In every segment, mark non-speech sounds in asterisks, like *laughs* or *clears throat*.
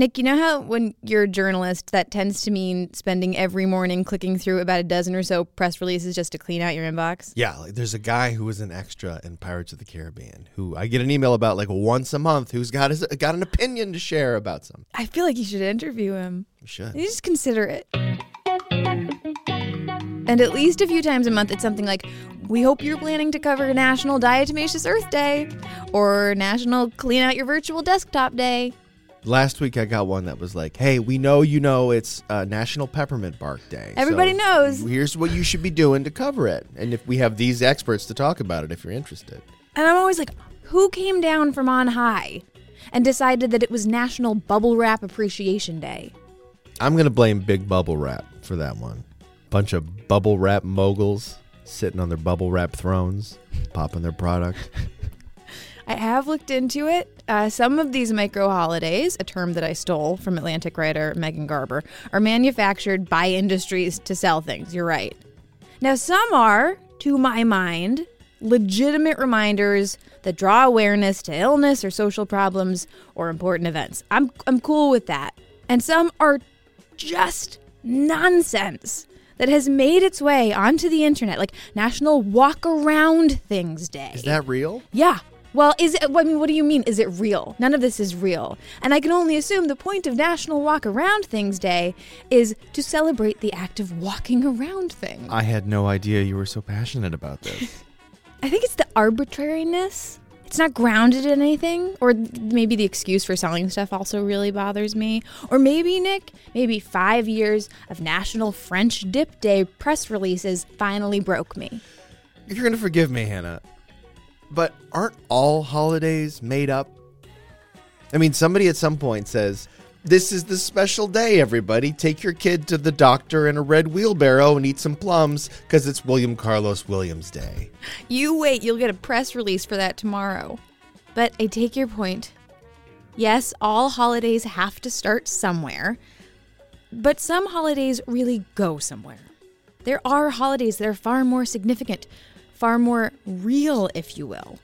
Nick, you know how when you're a journalist, that tends to mean spending every morning clicking through about a dozen or so press releases just to clean out your inbox? Yeah, like there's a guy who was an extra in Pirates of the Caribbean who I get an email about like once a month who's got his, got an opinion to share about something. I feel like you should interview him. You should. You just consider it. And at least a few times a month, it's something like, we hope you're planning to cover National Diatomaceous Earth Day or National Clean Out Your Virtual Desktop Day. Last week I got one that was like, "Hey, we know you know it's uh, National Peppermint Bark Day. Everybody so knows. Here's what you should be doing to cover it, and if we have these experts to talk about it, if you're interested." And I'm always like, who came down from on high and decided that it was National Bubble Wrap Appreciation Day? I'm gonna blame Big Bubble Wrap for that one. Bunch of bubble wrap moguls sitting on their bubble wrap thrones, popping their product. I have looked into it. Uh, some of these micro holidays, a term that I stole from Atlantic writer Megan Garber, are manufactured by industries to sell things. You're right. Now, some are, to my mind, legitimate reminders that draw awareness to illness or social problems or important events. I'm, I'm cool with that. And some are just nonsense that has made its way onto the internet, like National Walk Around Things Day. Is that real? Yeah. Well, is it? I mean, what do you mean? Is it real? None of this is real, and I can only assume the point of National Walk Around Things Day is to celebrate the act of walking around things. I had no idea you were so passionate about this. *laughs* I think it's the arbitrariness. It's not grounded in anything, or maybe the excuse for selling stuff also really bothers me. Or maybe, Nick, maybe five years of National French Dip Day press releases finally broke me. You're gonna forgive me, Hannah, but aren't all holidays made up? I mean, somebody at some point says, This is the special day, everybody. Take your kid to the doctor in a red wheelbarrow and eat some plums because it's William Carlos Williams Day. You wait, you'll get a press release for that tomorrow. But I take your point. Yes, all holidays have to start somewhere, but some holidays really go somewhere. There are holidays that are far more significant, far more real, if you will.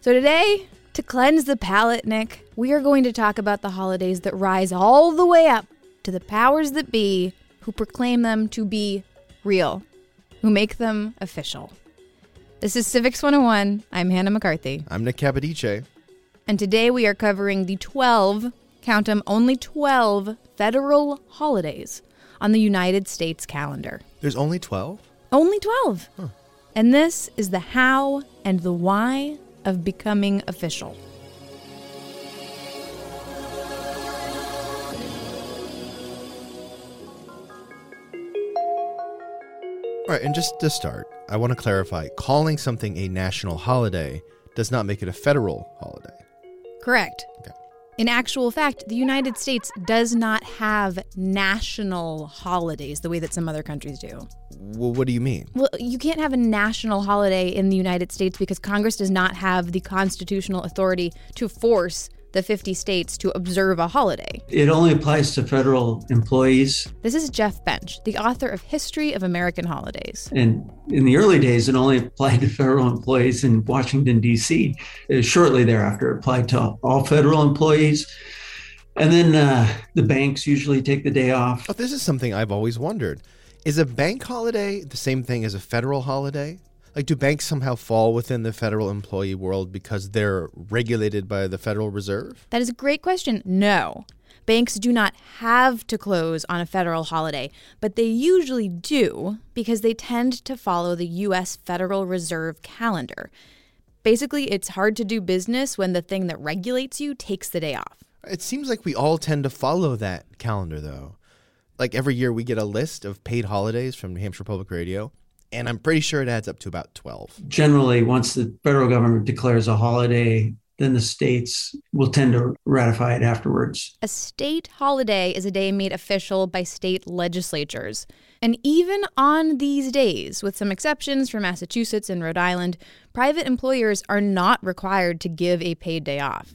So today, to cleanse the palate, Nick, we are going to talk about the holidays that rise all the way up to the powers that be who proclaim them to be real, who make them official. This is Civics 101. I'm Hannah McCarthy. I'm Nick Capodice. And today we are covering the 12, count 'em, only 12 federal holidays on the United States calendar. There's only 12? Only 12. And this is the how and the why of becoming official. All right, and just to start, I want to clarify calling something a national holiday does not make it a federal holiday. Correct. Okay. In actual fact, the United States does not have national holidays the way that some other countries do. Well, what do you mean? Well, you can't have a national holiday in the United States because Congress does not have the constitutional authority to force the 50 states to observe a holiday. It only applies to federal employees. This is Jeff Bench, the author of History of American Holidays. And in the early days, it only applied to federal employees in Washington, D.C. Uh, Shortly thereafter, it applied to all federal employees. And then uh, the banks usually take the day off. Oh, this is something I've always wondered. Is a bank holiday the same thing as a federal holiday? Like, do banks somehow fall within the federal employee world because they're regulated by the Federal Reserve? That is a great question. No. Banks do not have to close on a federal holiday, but they usually do because they tend to follow the U.S. Federal Reserve calendar. Basically, it's hard to do business when the thing that regulates you takes the day off. It seems like we all tend to follow that calendar, though. Like every year, we get a list of paid holidays from New Hampshire Public Radio, And I'm pretty sure it adds up to about 12. Generally, once the federal government declares a holiday, then the states will tend to ratify it afterwards. A state holiday is a day made official by state legislatures. And even on these days, with some exceptions for Massachusetts and Rhode Island, private employers are not required to give a paid day off.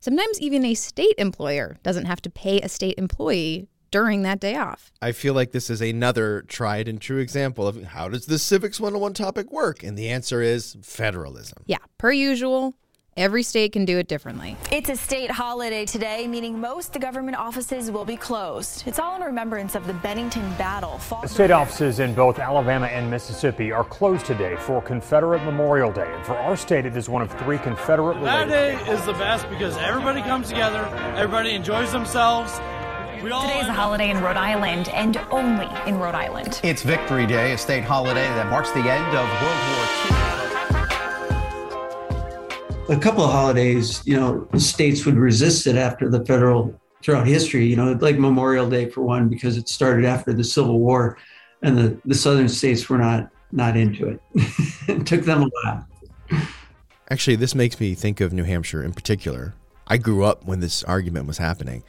Sometimes even a state employer doesn't have to pay a state employee during that day off. I feel like this is another tried and true example of how does the Civics 101 topic work? And the answer is federalism. Yeah, per usual, Every state can do it differently. It's a state holiday today, meaning most the government offices will be closed. It's all in remembrance of the Bennington battle. State offices in both Alabama and Mississippi are closed today for Confederate Memorial Day. And for our state, it is one of three Confederate That day is the best because everybody comes together, everybody enjoys themselves. Today is a holiday in Rhode Island and only in Rhode Island. It's Victory Day, a state holiday that marks the end of World War II a couple of holidays, you know, states would resist it after the federal throughout history, you know, like Memorial Day for one, because it started after the Civil War and the, the southern states were not not into it. *laughs* it took them a while. Actually, this makes me think of New Hampshire in particular. I grew up when this argument was happening.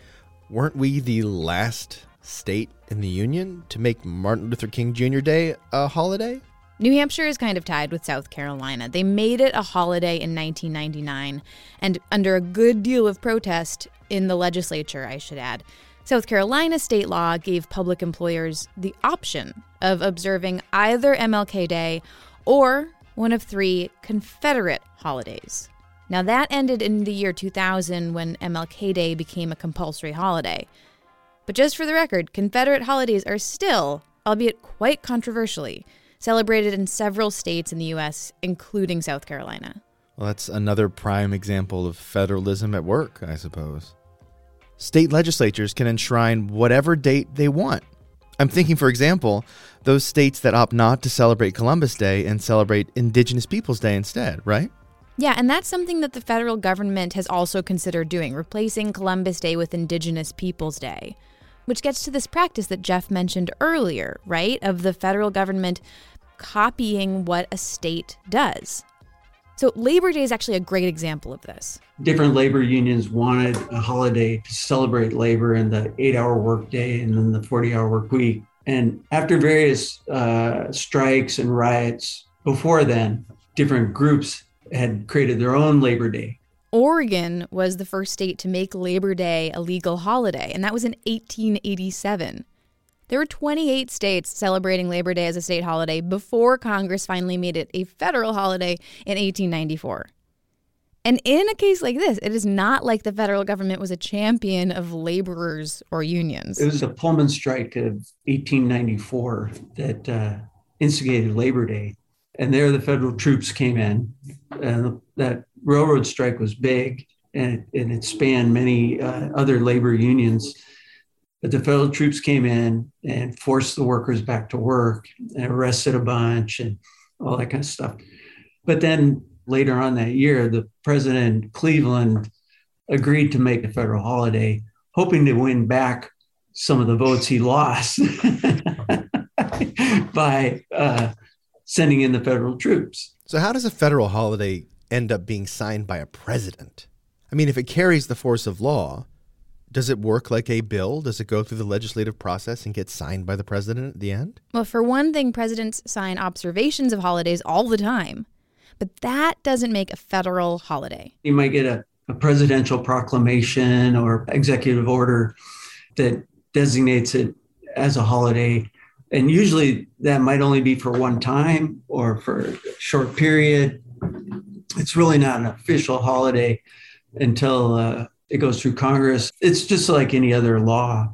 Weren't we the last state in the Union to make Martin Luther King Jr. Day a holiday? New Hampshire is kind of tied with South Carolina. They made it a holiday in 1999, and under a good deal of protest in the legislature, I should add. South Carolina state law gave public employers the option of observing either MLK Day or one of three Confederate holidays. Now, that ended in the year 2000 when MLK Day became a compulsory holiday. But just for the record, Confederate holidays are still, albeit quite controversially, celebrated in several states in the U.S., including South Carolina. Well, that's another prime example of federalism at work, I suppose. State legislatures can enshrine whatever date they want. I'm thinking, for example, those states that opt not to celebrate Columbus Day and celebrate Indigenous Peoples Day instead, right? Yeah, and that's something that the federal government has also considered doing, replacing Columbus Day with Indigenous Peoples Day. Which gets to this practice that Jeff mentioned earlier, right? Of the federal government copying what a state does. So, Labor Day is actually a great example of this. Different labor unions wanted a holiday to celebrate labor and the eight hour workday and then the 40 hour work week. And after various uh, strikes and riots before then, different groups had created their own Labor Day. Oregon was the first state to make Labor Day a legal holiday, and that was in 1887. There were 28 states celebrating Labor Day as a state holiday before Congress finally made it a federal holiday in 1894. And in a case like this, it is not like the federal government was a champion of laborers or unions. It was the Pullman strike of 1894 that uh, instigated Labor Day. And there the federal troops came in. And that railroad strike was big and, and it spanned many uh, other labor unions. But the federal troops came in and forced the workers back to work and arrested a bunch and all that kind of stuff. But then later on that year, the president Cleveland agreed to make a federal holiday, hoping to win back some of the votes he lost *laughs* by uh, sending in the federal troops. So, how does a federal holiday end up being signed by a president? I mean, if it carries the force of law, does it work like a bill? Does it go through the legislative process and get signed by the president at the end? Well, for one thing, presidents sign observations of holidays all the time, but that doesn't make a federal holiday. You might get a, a presidential proclamation or executive order that designates it as a holiday. And usually that might only be for one time or for a short period. It's really not an official holiday until uh, it goes through Congress. It's just like any other law.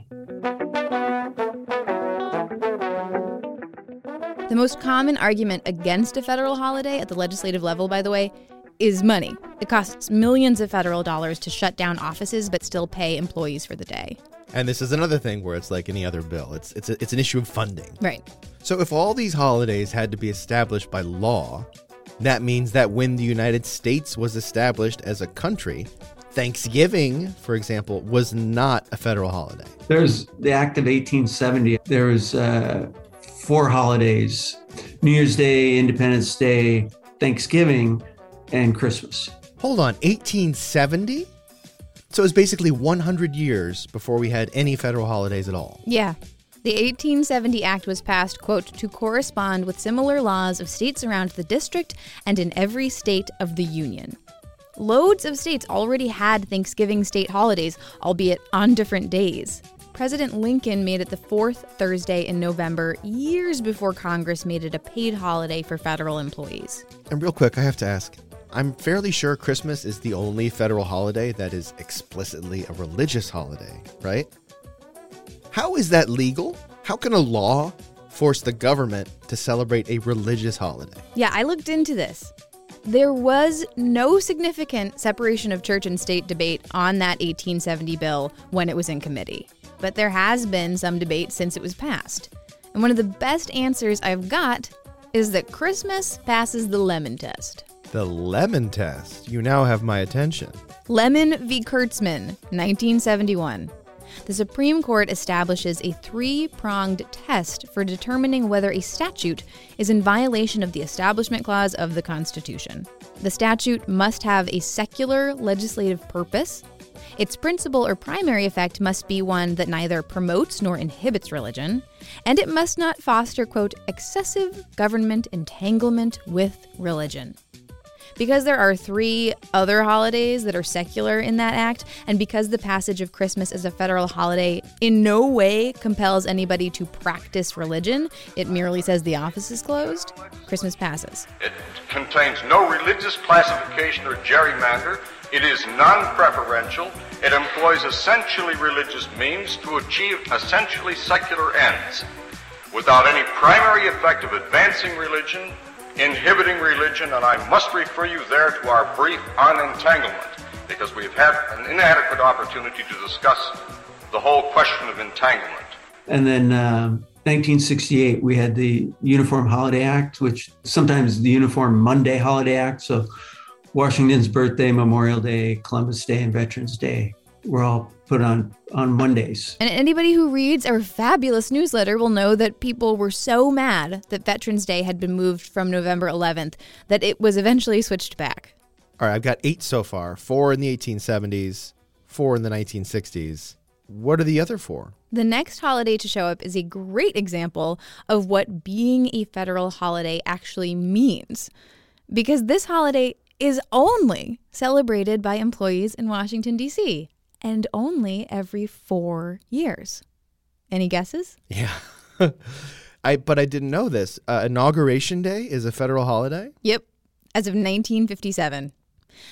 The most common argument against a federal holiday at the legislative level, by the way, is money. It costs millions of federal dollars to shut down offices but still pay employees for the day. And this is another thing where it's like any other bill. It's it's a, it's an issue of funding. Right. So if all these holidays had to be established by law, that means that when the United States was established as a country, Thanksgiving, for example, was not a federal holiday. There's the Act of 1870. There was uh, four holidays New Year's Day, Independence Day, Thanksgiving, and Christmas. Hold on, 1870? So it was basically 100 years before we had any federal holidays at all. Yeah. The 1870 Act was passed, quote, to correspond with similar laws of states around the district and in every state of the Union. Loads of states already had Thanksgiving state holidays, albeit on different days. President Lincoln made it the fourth Thursday in November, years before Congress made it a paid holiday for federal employees. And real quick, I have to ask I'm fairly sure Christmas is the only federal holiday that is explicitly a religious holiday, right? How is that legal? How can a law force the government to celebrate a religious holiday? Yeah, I looked into this. There was no significant separation of church and state debate on that 1870 bill when it was in committee but there has been some debate since it was passed. And one of the best answers I've got is that Christmas passes the lemon test. The lemon test. You now have my attention. Lemon v. Kurtzman, 1971. The Supreme Court establishes a three pronged test for determining whether a statute is in violation of the Establishment Clause of the Constitution. The statute must have a secular legislative purpose, its principal or primary effect must be one that neither promotes nor inhibits religion, and it must not foster, quote, excessive government entanglement with religion. Because there are three other holidays that are secular in that act, and because the passage of Christmas as a federal holiday in no way compels anybody to practice religion, it merely says the office is closed, Christmas passes. It contains no religious classification or gerrymander it is non-preferential. It employs essentially religious means to achieve essentially secular ends without any primary effect of advancing religion, inhibiting religion, and I must refer you there to our brief on entanglement because we've had an inadequate opportunity to discuss the whole question of entanglement. And then um, 1968, we had the Uniform Holiday Act, which sometimes the Uniform Monday Holiday Act. So Washington's birthday, Memorial Day, Columbus Day, and Veterans Day were all put on on Mondays. And anybody who reads our fabulous newsletter will know that people were so mad that Veterans Day had been moved from November 11th that it was eventually switched back. All right, I've got eight so far four in the 1870s, four in the 1960s. What are the other four? The next holiday to show up is a great example of what being a federal holiday actually means. Because this holiday is only celebrated by employees in Washington, D.C., and only every four years. Any guesses? Yeah. *laughs* I, but I didn't know this. Uh, Inauguration Day is a federal holiday? Yep, as of 1957.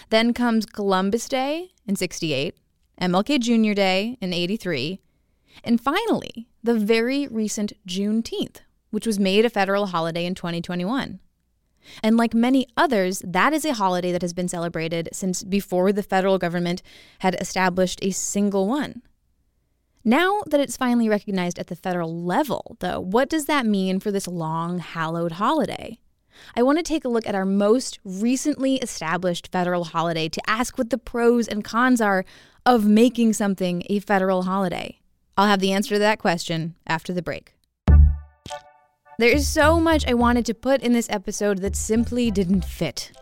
Then comes Columbus Day in 68, MLK Jr. Day in 83, and finally, the very recent Juneteenth, which was made a federal holiday in 2021. And like many others, that is a holiday that has been celebrated since before the federal government had established a single one. Now that it's finally recognized at the federal level, though, what does that mean for this long, hallowed holiday? I want to take a look at our most recently established federal holiday to ask what the pros and cons are of making something a federal holiday. I'll have the answer to that question after the break. There is so much I wanted to put in this episode that simply didn't fit.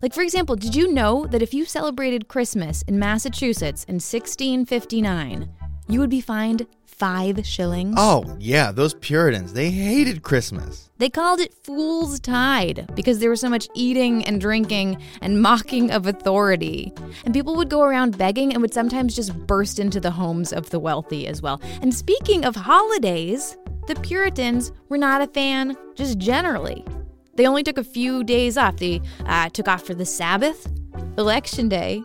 Like, for example, did you know that if you celebrated Christmas in Massachusetts in 1659, you would be fined five shillings? Oh, yeah, those Puritans, they hated Christmas. They called it Fool's Tide because there was so much eating and drinking and mocking of authority. And people would go around begging and would sometimes just burst into the homes of the wealthy as well. And speaking of holidays, the Puritans were not a fan just generally. They only took a few days off. They uh, took off for the Sabbath, Election Day,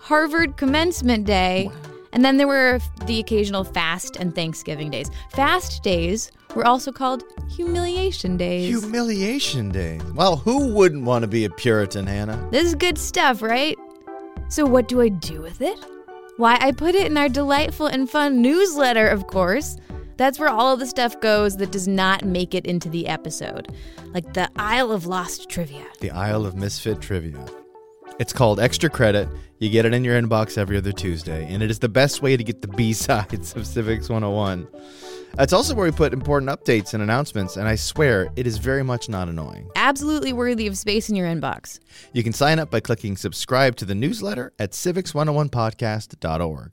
Harvard Commencement Day, and then there were the occasional fast and Thanksgiving days. Fast days were also called humiliation days. Humiliation days. Well, who wouldn't want to be a Puritan, Hannah? This is good stuff, right? So, what do I do with it? Why, I put it in our delightful and fun newsletter, of course. That's where all of the stuff goes that does not make it into the episode, like the Isle of Lost trivia. The Isle of Misfit trivia. It's called Extra Credit. You get it in your inbox every other Tuesday, and it is the best way to get the *laughs* B sides of Civics 101. It's also where we put important updates and announcements, and I swear it is very much not annoying. Absolutely worthy of space in your inbox. You can sign up by clicking subscribe to the newsletter at civics101podcast.org.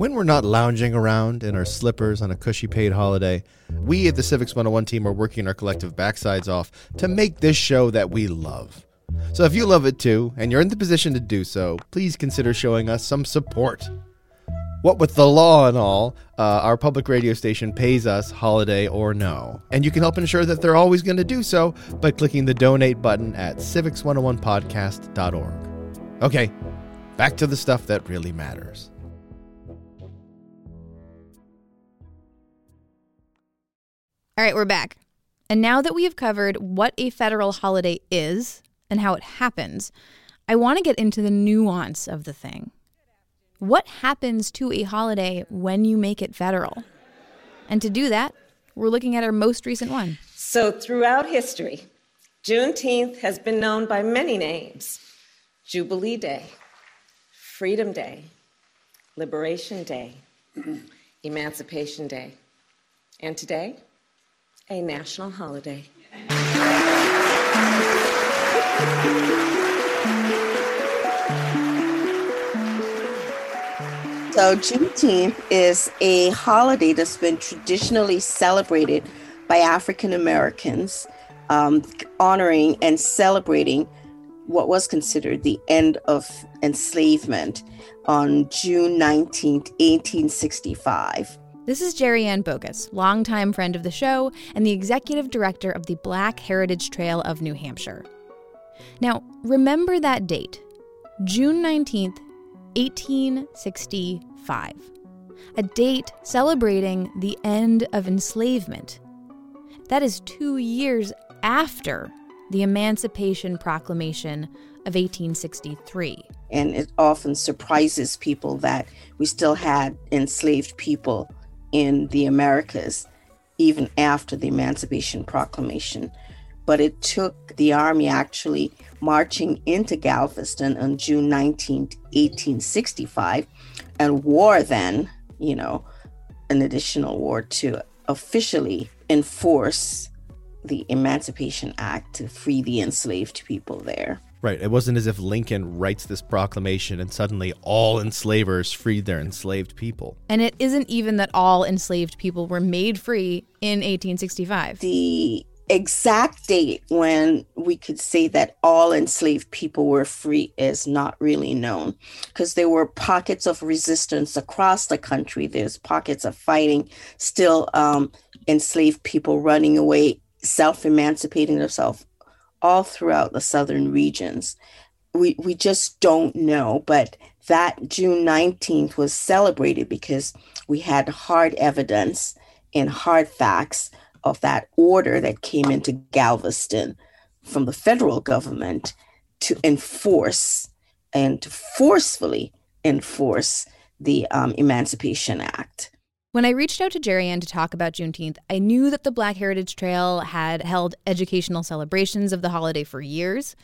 When we're not lounging around in our slippers on a cushy paid holiday, we at the Civics 101 team are working our collective backsides off to make this show that we love. So if you love it too, and you're in the position to do so, please consider showing us some support. What with the law and all, uh, our public radio station pays us, holiday or no. And you can help ensure that they're always going to do so by clicking the donate button at civics101podcast.org. Okay, back to the stuff that really matters. All right, we're back. And now that we have covered what a federal holiday is and how it happens, I want to get into the nuance of the thing. What happens to a holiday when you make it federal? And to do that, we're looking at our most recent one. So, throughout history, Juneteenth has been known by many names Jubilee Day, Freedom Day, Liberation Day, *clears throat* Emancipation Day. And today, a national holiday. So, Juneteenth is a holiday that's been traditionally celebrated by African Americans, um, honoring and celebrating what was considered the end of enslavement on June 19, 1865. This is JerriAnne Boggis, longtime friend of the show and the executive director of the Black Heritage Trail of New Hampshire. Now, remember that date, June 19th, 1865, a date celebrating the end of enslavement. That is two years after the Emancipation Proclamation of 1863. And it often surprises people that we still had enslaved people in the Americas even after the Emancipation Proclamation. But it took the Army actually marching into Galveston on June 19, 1865, and war then, you know, an additional war to officially enforce the Emancipation Act to free the enslaved people there. Right. It wasn't as if Lincoln writes this proclamation and suddenly all enslavers freed their enslaved people. And it isn't even that all enslaved people were made free in 1865. The exact date when we could say that all enslaved people were free is not really known because there were pockets of resistance across the country. There's pockets of fighting, still um, enslaved people running away, self emancipating themselves all throughout the southern regions. We, we just don't know, but that June 19th was celebrated because we had hard evidence and hard facts of that order that came into Galveston from the federal government to enforce and to forcefully enforce the um, Emancipation Act. When I reached out to JerriAnne to talk about Juneteenth, I knew that the Black Heritage Trail had held educational celebrations of the holiday for years.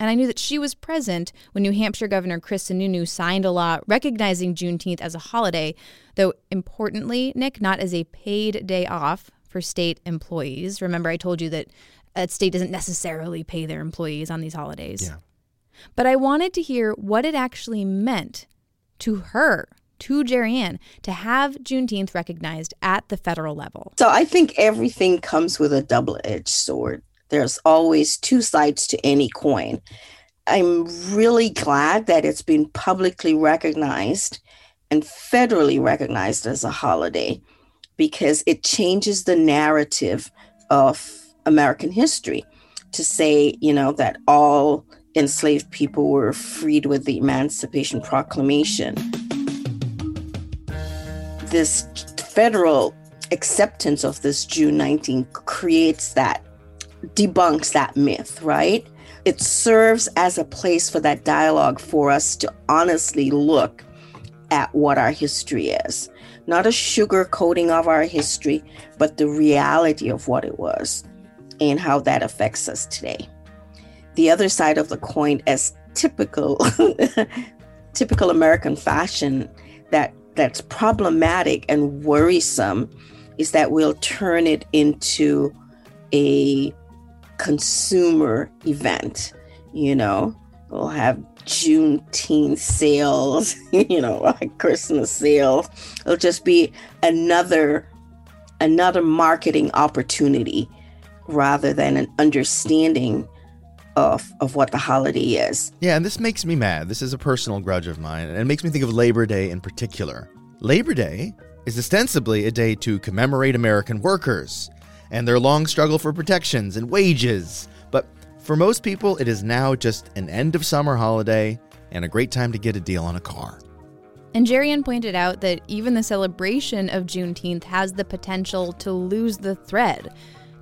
And I knew that she was present when New Hampshire Governor Chris Sununu signed a law recognizing Juneteenth as a holiday, though importantly, Nick, not as a paid day off for state employees. Remember, I told you that a state doesn't necessarily pay their employees on these holidays. Yeah. But I wanted to hear what it actually meant to her, to JerriAnne, to have Juneteenth recognized at the federal level. So I think everything comes with a double edged sword. There's always two sides to any coin. I'm really glad that it's been publicly recognized and federally recognized as a holiday because it changes the narrative of American history to say, you know, that all enslaved people were freed with the Emancipation Proclamation. This federal acceptance of this June 19 creates that, debunks that myth, right? It serves as a place for that dialogue for us to honestly look at what our history is. Not a sugar coating of our history, but the reality of what it was and how that affects us today. The other side of the coin, as typical *laughs* typical American fashion that that's problematic and worrisome is that we'll turn it into a consumer event. You know, we'll have Juneteenth sales, *laughs* you know, *laughs* like Christmas sales. It'll just be another another marketing opportunity rather than an understanding of of what the holiday is. Yeah, and this makes me mad. This is a personal grudge of mine, and it makes me think of Labor Day in particular. Labor Day is ostensibly a day to commemorate American workers and their long struggle for protections and wages. But for most people, it is now just an end of summer holiday and a great time to get a deal on a car. And JerriAnne pointed out that even the celebration of Juneteenth has the potential to lose the thread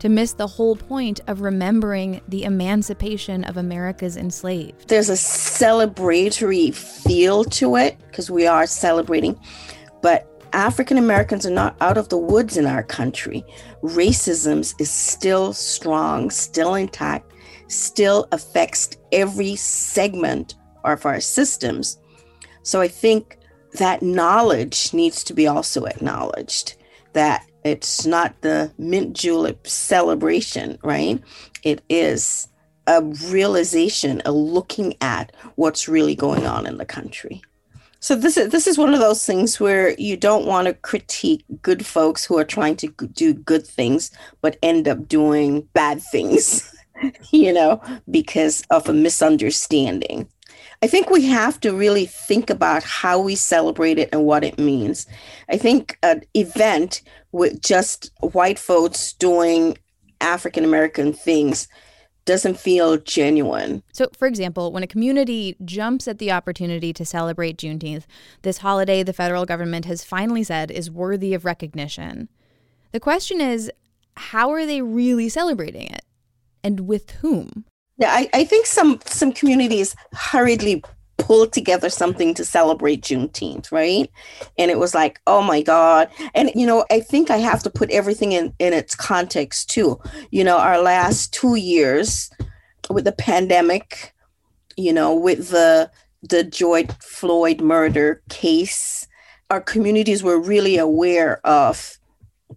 to miss the whole point of remembering the emancipation of America's enslaved. There's a celebratory feel to it because we are celebrating, but African Americans are not out of the woods in our country. Racism is still strong, still intact, still affects every segment of our systems. So I think that knowledge needs to be also acknowledged that it's not the mint julep celebration, right? It is a realization, a looking at what's really going on in the country. So this is this is one of those things where you don't want to critique good folks who are trying to do good things but end up doing bad things, *laughs* you know, because of a misunderstanding. I think we have to really think about how we celebrate it and what it means. I think an event with just white folks doing African American things doesn't feel genuine. So, for example, when a community jumps at the opportunity to celebrate Juneteenth, this holiday the federal government has finally said is worthy of recognition, the question is how are they really celebrating it? And with whom? Yeah, I, I think some some communities hurriedly pulled together something to celebrate Juneteenth, right? And it was like, oh my God. And, you know, I think I have to put everything in, in its context too. You know, our last two years with the pandemic, you know, with the the George Floyd murder case, our communities were really aware of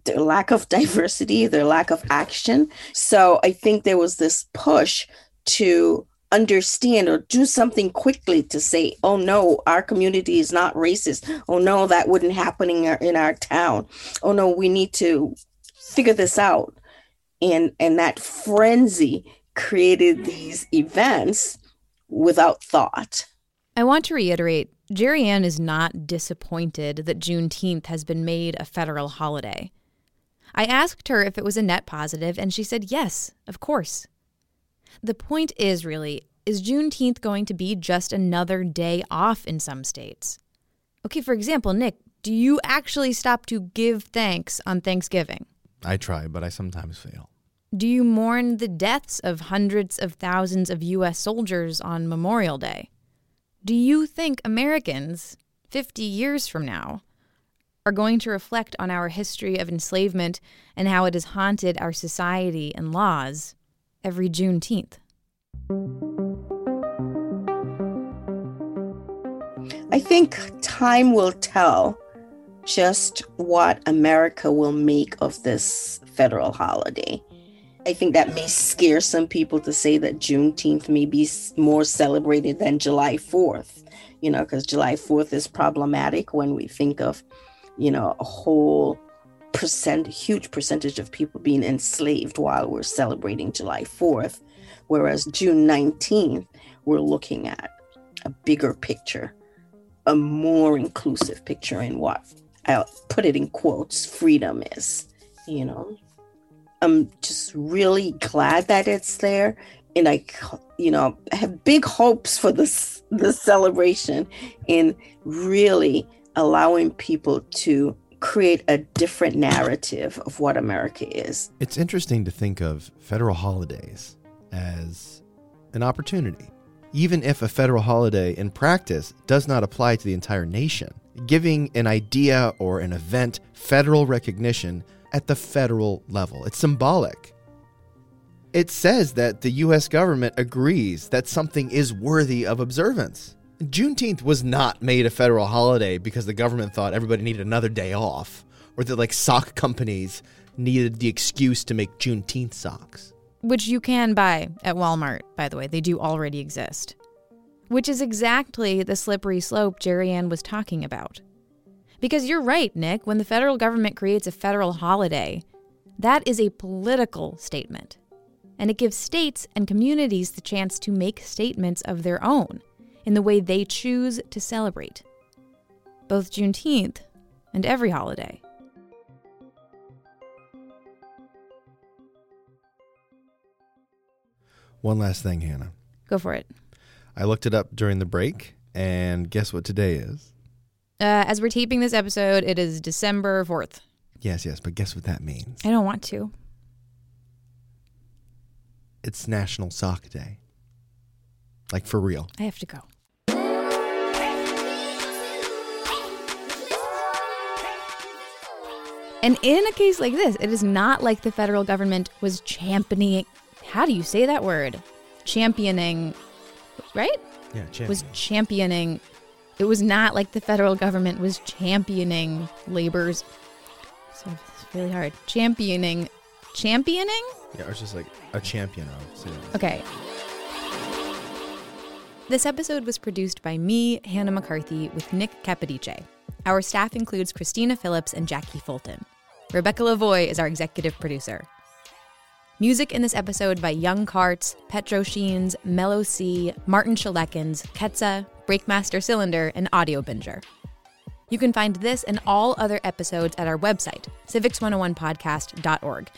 their lack of *laughs* diversity, their lack of action. So I think there was this push to understand or do something quickly to say, oh no, our community is not racist. Oh no, that wouldn't happen in our, in our town. Oh no, we need to figure this out. And and that frenzy created these events without thought. I want to reiterate JerriAnne is not disappointed that Juneteenth has been made a federal holiday. I asked her if it was a net positive, and she said yes, of course. The point is really is Juneteenth going to be just another day off in some states? Okay, for example, Nick, do you actually stop to give thanks on Thanksgiving? I try, but I sometimes fail. Do you mourn the deaths of hundreds of thousands of U.S. soldiers on Memorial Day? Do you think Americans, 50 years from now, are going to reflect on our history of enslavement and how it has haunted our society and laws every Juneteenth. I think time will tell just what America will make of this federal holiday. I think that may scare some people to say that Juneteenth may be more celebrated than July 4th, you know, because July 4th is problematic when we think of, you know, a whole percent, huge percentage of people being enslaved while we're celebrating July 4th. Whereas June 19th, we're looking at a bigger picture, a more inclusive picture in what I'll put it in quotes freedom is, you know. I'm just really glad that it's there. And I, you know, have big hopes for this this celebration in really allowing people to create a different narrative of what America is. It's interesting to think of federal holidays as an opportunity. Even if a federal holiday in practice does not apply to the entire nation, giving an idea or an event federal recognition at the federal level. It's symbolic. It says that the US government agrees that something is worthy of observance. Juneteenth was not made a federal holiday because the government thought everybody needed another day off, or that like sock companies needed the excuse to make Juneteenth socks. Which you can buy at Walmart, by the way. They do already exist. Which is exactly the slippery slope JerriAnne was talking about. Because you're right, Nick, when the federal government creates a federal holiday, that is a political statement. And it gives states and communities the chance to make statements of their own in the way they choose to celebrate, both Juneteenth and every holiday. One last thing, Hannah. Go for it. I looked it up during the break, and guess what today is? Uh, as we're taping this episode, it is December 4th. Yes, yes, but guess what that means? I don't want to. It's National Sock Day. Like for real. I have to go. And in a case like this, it is not like the federal government was championing. How do you say that word? Championing, right? Yeah, champion. Was championing. It was not like the federal government was championing labor's. So it's really hard. Championing. Championing? Yeah, or it's just like a champion of. So Okay. This episode was produced by me, Hannah McCarthy, with Nick Capodice. Our staff includes Christina Phillips and Jacqui Fulton. Rebecca Lavoie is our executive producer. Music in this episode by Yung Kartz, Petro Sheens, Mellow C, Martin Shalekins, Ketsa, Breakmaster Cylinder, and Audiobinger. You can find this and all other episodes at our website, civics101podcast.org.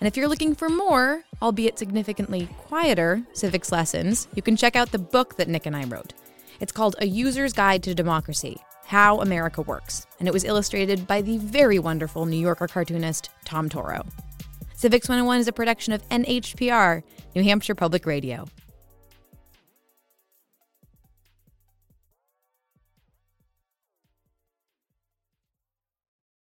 And if you're looking for more, albeit significantly quieter, civics lessons, you can check out the book that Nick and I wrote. It's called A User's Guide to Democracy How America Works, and it was illustrated by the very wonderful New Yorker cartoonist Tom Toro. Civics 101 is a production of NHPR, New Hampshire Public Radio.